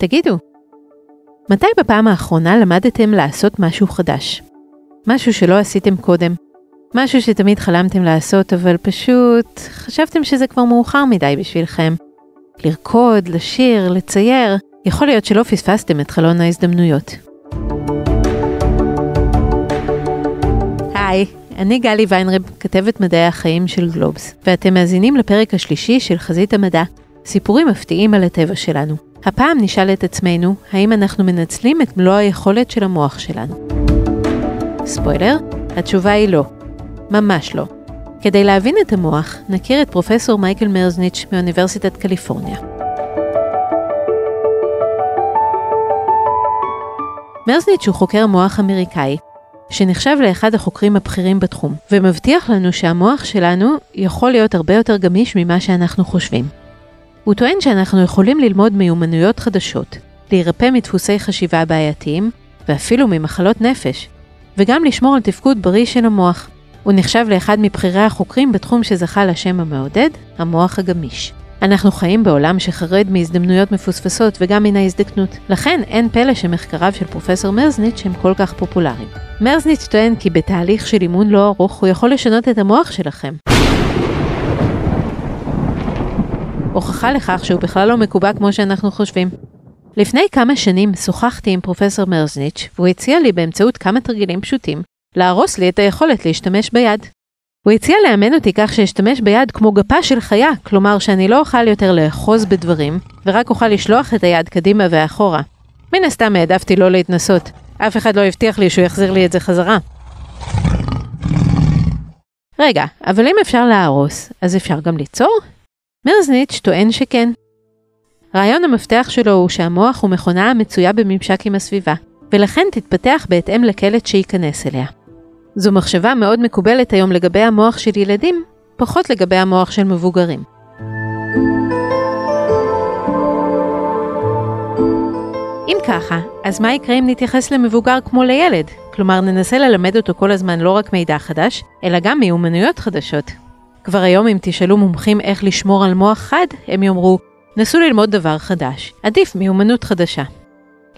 תגידו, מתי בפעם האחרונה למדתם לעשות משהו חדש? משהו שלא עשיתם קודם, משהו שתמיד חלמתם לעשות, אבל פשוט חשבתם שזה כבר מאוחר מדי בשבילכם. לרקוד, לשיר, לצייר, יכול להיות שלא פספסתם את חלון ההזדמנויות. היי, אני גלי ויינרב, כתבת מדעי החיים של גלובס, ואתם מאזינים לפרק השלישי של חזית המדע, סיפורים מפתיעים על הטבע שלנו. הפעם נשאל את עצמנו, האם אנחנו מנצלים את מלוא היכולת של המוח שלנו? ספוילר, התשובה היא לא. ממש לא. כדי להבין את המוח, נכיר את פרופסור מייקל מרזניץ' מאוניברסיטת קליפורניה. מרזניץ' הוא חוקר מוח אמריקאי, שנחשב לאחד החוקרים הבכירים בתחום, ומבטיח לנו שהמוח שלנו יכול להיות הרבה יותר גמיש ממה שאנחנו חושבים. הוא טוען שאנחנו יכולים ללמוד מיומנויות חדשות, להירפא מדפוסי חשיבה בעייתיים, ואפילו ממחלות נפש, וגם לשמור על תפקוד בריא של המוח. הוא נחשב לאחד מבכירי החוקרים בתחום שזכה לשם המעודד, המוח הגמיש. אנחנו חיים בעולם שחרד מהזדמנויות מפוספסות וגם מן ההזדקנות, לכן אין פלא שמחקריו של פרופסור מרזניץ' הם כל כך פופולריים. מרזניץ' טוען כי בתהליך של אימון לא ארוך הוא יכול לשנות את המוח שלכם. הוכחה לכך שהוא בכלל לא מקובע כמו שאנחנו חושבים. לפני כמה שנים שוחחתי עם פרופסור מרזניץ', והוא הציע לי באמצעות כמה תרגילים פשוטים, להרוס לי את היכולת להשתמש ביד. הוא הציע לאמן אותי כך שאשתמש ביד כמו גפה של חיה, כלומר שאני לא אוכל יותר לאחוז בדברים, ורק אוכל לשלוח את היד קדימה ואחורה. מן הסתם העדפתי לא להתנסות, אף אחד לא הבטיח לי שהוא יחזיר לי את זה חזרה. רגע, אבל אם אפשר להרוס, אז אפשר גם ליצור? מרזניץ' טוען שכן. רעיון המפתח שלו הוא שהמוח הוא מכונה המצויה בממשק עם הסביבה, ולכן תתפתח בהתאם לקלט שייכנס אליה. זו מחשבה מאוד מקובלת היום לגבי המוח של ילדים, פחות לגבי המוח של מבוגרים. אם ככה, אז מה יקרה אם נתייחס למבוגר כמו לילד? כלומר, ננסה ללמד אותו כל הזמן לא רק מידע חדש, אלא גם מיומנויות חדשות. כבר היום אם תשאלו מומחים איך לשמור על מוח חד, הם יאמרו, נסו ללמוד דבר חדש, עדיף מיומנות חדשה.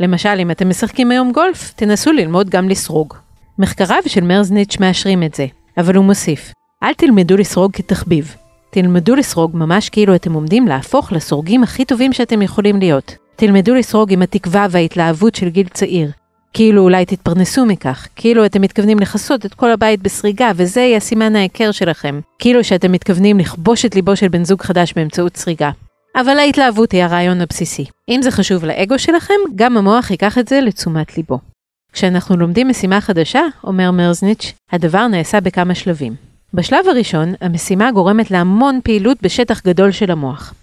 למשל, אם אתם משחקים היום גולף, תנסו ללמוד גם לסרוג. מחקריו של מרזניץ' מאשרים את זה, אבל הוא מוסיף, אל תלמדו לסרוג כתחביב. תלמדו לסרוג ממש כאילו אתם עומדים להפוך לסורגים הכי טובים שאתם יכולים להיות. תלמדו לסרוג עם התקווה וההתלהבות של גיל צעיר. כאילו אולי תתפרנסו מכך, כאילו אתם מתכוונים לכסות את כל הבית בסריגה וזה יהיה סימן ההיכר שלכם. כאילו שאתם מתכוונים לכבוש את ליבו של בן זוג חדש באמצעות סריגה. אבל ההתלהבות היא הרעיון הבסיסי. אם זה חשוב לאגו שלכם, גם המוח ייקח את זה לתשומת ליבו. כשאנחנו לומדים משימה חדשה, אומר מרזניץ', הדבר נעשה בכמה שלבים. בשלב הראשון, המשימה גורמת להמון פעילות בשטח גדול של המוח.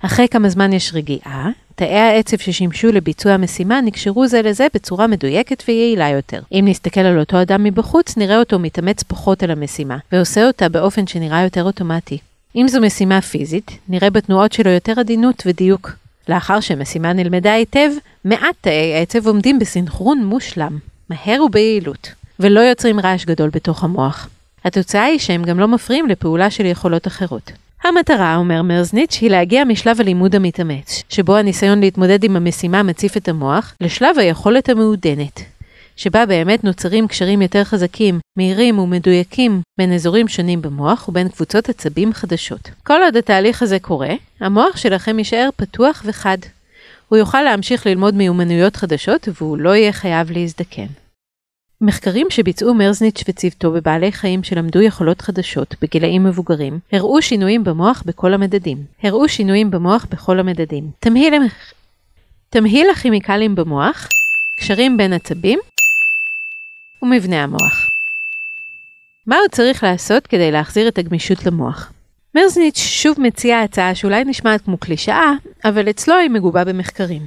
אחרי כמה זמן יש רגיעה, תאי העצב ששימשו לביצוע המשימה נקשרו זה לזה בצורה מדויקת ויעילה יותר. אם נסתכל על אותו אדם מבחוץ, נראה אותו מתאמץ פחות על המשימה, ועושה אותה באופן שנראה יותר אוטומטי. אם זו משימה פיזית, נראה בתנועות שלו יותר עדינות ודיוק. לאחר שמשימה נלמדה היטב, מעט תאי העצב עומדים בסנכרון מושלם, מהר וביעילות, ולא יוצרים רעש גדול בתוך המוח. התוצאה היא שהם גם לא מפריעים לפעולה של יכולות אחרות. המטרה, אומר מרזניץ', היא להגיע משלב הלימוד המתאמץ, שבו הניסיון להתמודד עם המשימה מציף את המוח, לשלב היכולת המעודנת, שבה באמת נוצרים קשרים יותר חזקים, מהירים ומדויקים בין אזורים שונים במוח ובין קבוצות עצבים חדשות. כל עוד התהליך הזה קורה, המוח שלכם יישאר פתוח וחד. הוא יוכל להמשיך ללמוד מיומנויות חדשות והוא לא יהיה חייב להזדקן. מחקרים שביצעו מרזניץ' וצוותו בבעלי חיים שלמדו יכולות חדשות בגילאים מבוגרים, הראו שינויים במוח בכל המדדים. הראו שינויים במוח בכל המדדים. תמהיל, תמהיל הכימיקלים במוח, קשרים בין עצבים ומבנה המוח. מה הוא צריך לעשות כדי להחזיר את הגמישות למוח? מרזניץ' שוב מציע הצעה שאולי נשמעת כמו קלישאה, אבל אצלו היא מגובה במחקרים.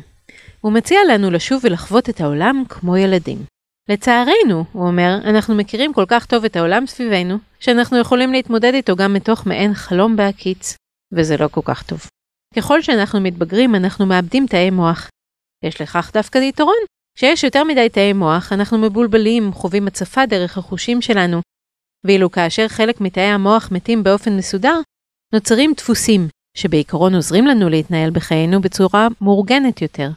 הוא מציע לנו לשוב ולחוות את העולם כמו ילדים. לצערנו, הוא אומר, אנחנו מכירים כל כך טוב את העולם סביבנו, שאנחנו יכולים להתמודד איתו גם מתוך מעין חלום בהקיץ, וזה לא כל כך טוב. ככל שאנחנו מתבגרים, אנחנו מאבדים תאי מוח. יש לכך דווקא יתרון, כשיש יותר מדי תאי מוח, אנחנו מבולבלים, חווים הצפה דרך החושים שלנו, ואילו כאשר חלק מתאי המוח מתים באופן מסודר, נוצרים דפוסים, שבעיקרון עוזרים לנו להתנהל בחיינו בצורה מאורגנת יותר.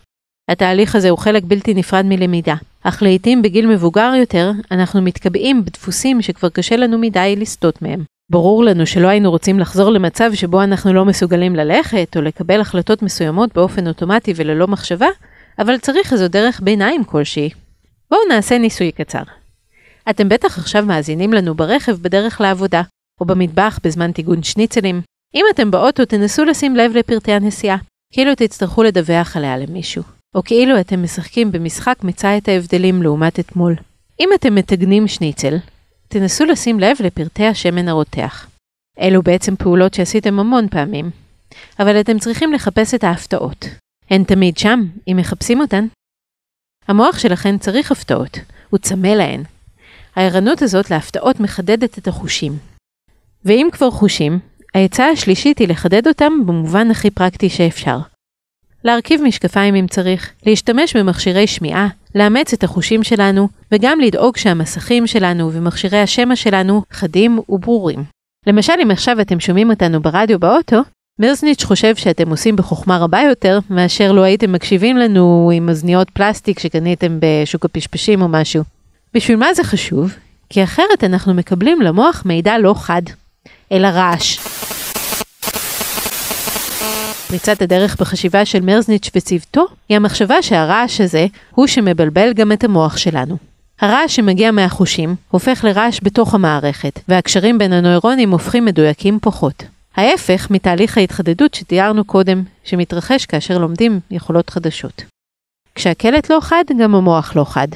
התהליך הזה הוא חלק בלתי נפרד מלמידה, אך לעיתים בגיל מבוגר יותר, אנחנו מתקבעים בדפוסים שכבר קשה לנו מדי לסטות מהם. ברור לנו שלא היינו רוצים לחזור למצב שבו אנחנו לא מסוגלים ללכת או לקבל החלטות מסוימות באופן אוטומטי וללא מחשבה, אבל צריך איזו דרך ביניים כלשהי. בואו נעשה ניסוי קצר. אתם בטח עכשיו מאזינים לנו ברכב בדרך לעבודה, או במטבח בזמן טיגון שניצלים. אם אתם באוטו תנסו לשים לב לפרטי הנסיעה, כאילו תצטרכו לדווח עליה למישהו, או כאילו אתם משחקים במשחק מצא את ההבדלים לעומת אתמול. אם אתם מטגנים שניצל, תנסו לשים לב לפרטי השמן הרותח. אלו בעצם פעולות שעשיתם המון פעמים, אבל אתם צריכים לחפש את ההפתעות. הן תמיד שם, אם מחפשים אותן. המוח שלכם צריך הפתעות, הוא צמא להן. הערנות הזאת להפתעות מחדדת את החושים. ואם כבר חושים, העצה השלישית היא לחדד אותם במובן הכי פרקטי שאפשר. להרכיב משקפיים אם צריך, להשתמש במכשירי שמיעה, לאמץ את החושים שלנו, וגם לדאוג שהמסכים שלנו ומכשירי השמע שלנו חדים וברורים. למשל, אם עכשיו אתם שומעים אותנו ברדיו באוטו, מרזניץ' חושב שאתם עושים בחוכמה רבה יותר, מאשר לו הייתם מקשיבים לנו עם אוזניות פלסטיק שקניתם בשוק הפשפשים או משהו. בשביל מה זה חשוב? כי אחרת אנחנו מקבלים למוח מידע לא חד, אלא רעש. פריצת הדרך בחשיבה של מרזניץ' וצוותו היא המחשבה שהרעש הזה הוא שמבלבל גם את המוח שלנו. הרעש שמגיע מהחושים הופך לרעש בתוך המערכת, והקשרים בין הנוירונים הופכים מדויקים פחות. ההפך מתהליך ההתחדדות שתיארנו קודם, שמתרחש כאשר לומדים יכולות חדשות. כשהקלט לא חד, גם המוח לא חד.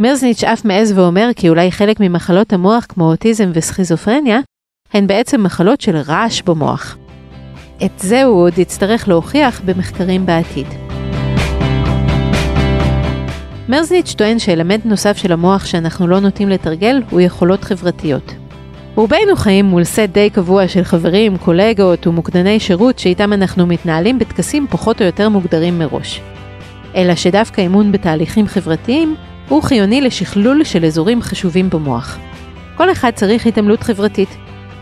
מרזניץ' אף מעז ואומר כי אולי חלק ממחלות המוח כמו אוטיזם וסכיזופרניה, הן בעצם מחלות של רעש במוח. את זה הוא עוד יצטרך להוכיח במחקרים בעתיד. מרזניץ' טוען שאלמנט נוסף של המוח שאנחנו לא נוטים לתרגל הוא יכולות חברתיות. רובנו חיים מול סט די קבוע של חברים, קולגות ומוקדני שירות שאיתם אנחנו מתנהלים בטקסים פחות או יותר מוגדרים מראש. אלא שדווקא אימון בתהליכים חברתיים הוא חיוני לשכלול של אזורים חשובים במוח. כל אחד צריך התעמלות חברתית.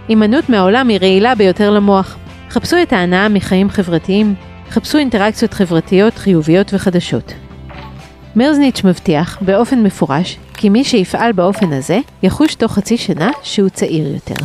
הימנעות מהעולם היא רעילה ביותר למוח. חפשו את ההנאה מחיים חברתיים, חפשו אינטראקציות חברתיות חיוביות וחדשות. מרזניץ' מבטיח, באופן מפורש, כי מי שיפעל באופן הזה, יחוש תוך חצי שנה שהוא צעיר יותר.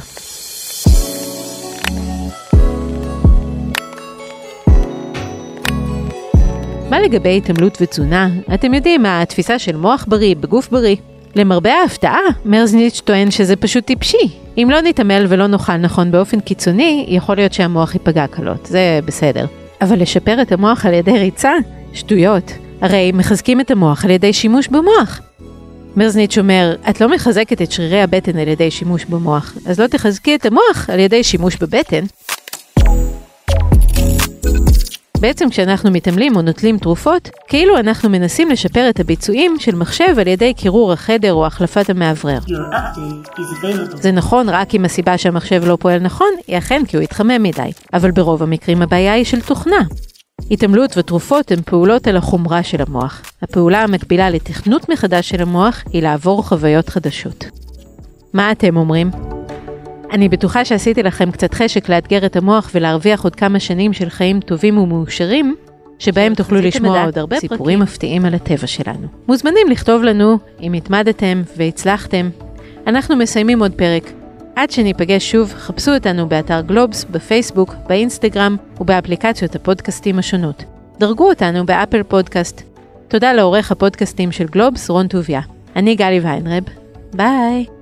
מה לגבי התעמלות ותזונה? אתם יודעים, התפיסה של מוח בריא בגוף בריא. למרבה ההפתעה, מרזניץ' טוען שזה פשוט טיפשי. אם לא נתעמל ולא נאכל נכון באופן קיצוני, יכול להיות שהמוח ייפגע קלות, זה בסדר. אבל לשפר את המוח על ידי ריצה? שטויות. הרי מחזקים את המוח על ידי שימוש במוח. מרזניץ' אומר, את לא מחזקת את שרירי הבטן על ידי שימוש במוח, אז לא תחזקי את המוח על ידי שימוש בבטן. בעצם כשאנחנו מתעמלים או נוטלים תרופות, כאילו אנחנו מנסים לשפר את הביצועים של מחשב על ידי קירור החדר או החלפת המאוורר. זה נכון רק אם הסיבה שהמחשב לא פועל נכון, היא אכן כי הוא התחמם מדי, אבל ברוב המקרים הבעיה היא של תוכנה. התעמלות ותרופות הן פעולות על החומרה של המוח. הפעולה המקבילה לתכנות מחדש של המוח היא לעבור חוויות חדשות. מה אתם אומרים? אני בטוחה שעשיתי לכם קצת חשק לאתגר את המוח ולהרוויח עוד כמה שנים של חיים טובים ומאושרים, שבהם תוכלו לשמוע עוד הרבה סיפורים מפתיעים על הטבע שלנו. מוזמנים לכתוב לנו אם התמדתם והצלחתם. אנחנו מסיימים עוד פרק. עד שניפגש שוב, חפשו אותנו באתר גלובס, בפייסבוק, באינסטגרם ובאפליקציות הפודקאסטים השונות. דרגו אותנו ב Apple Podcast. תודה לעורך הפודקאסטים של גלובס, רון טוביה. אני גלי ויינרב. ביי.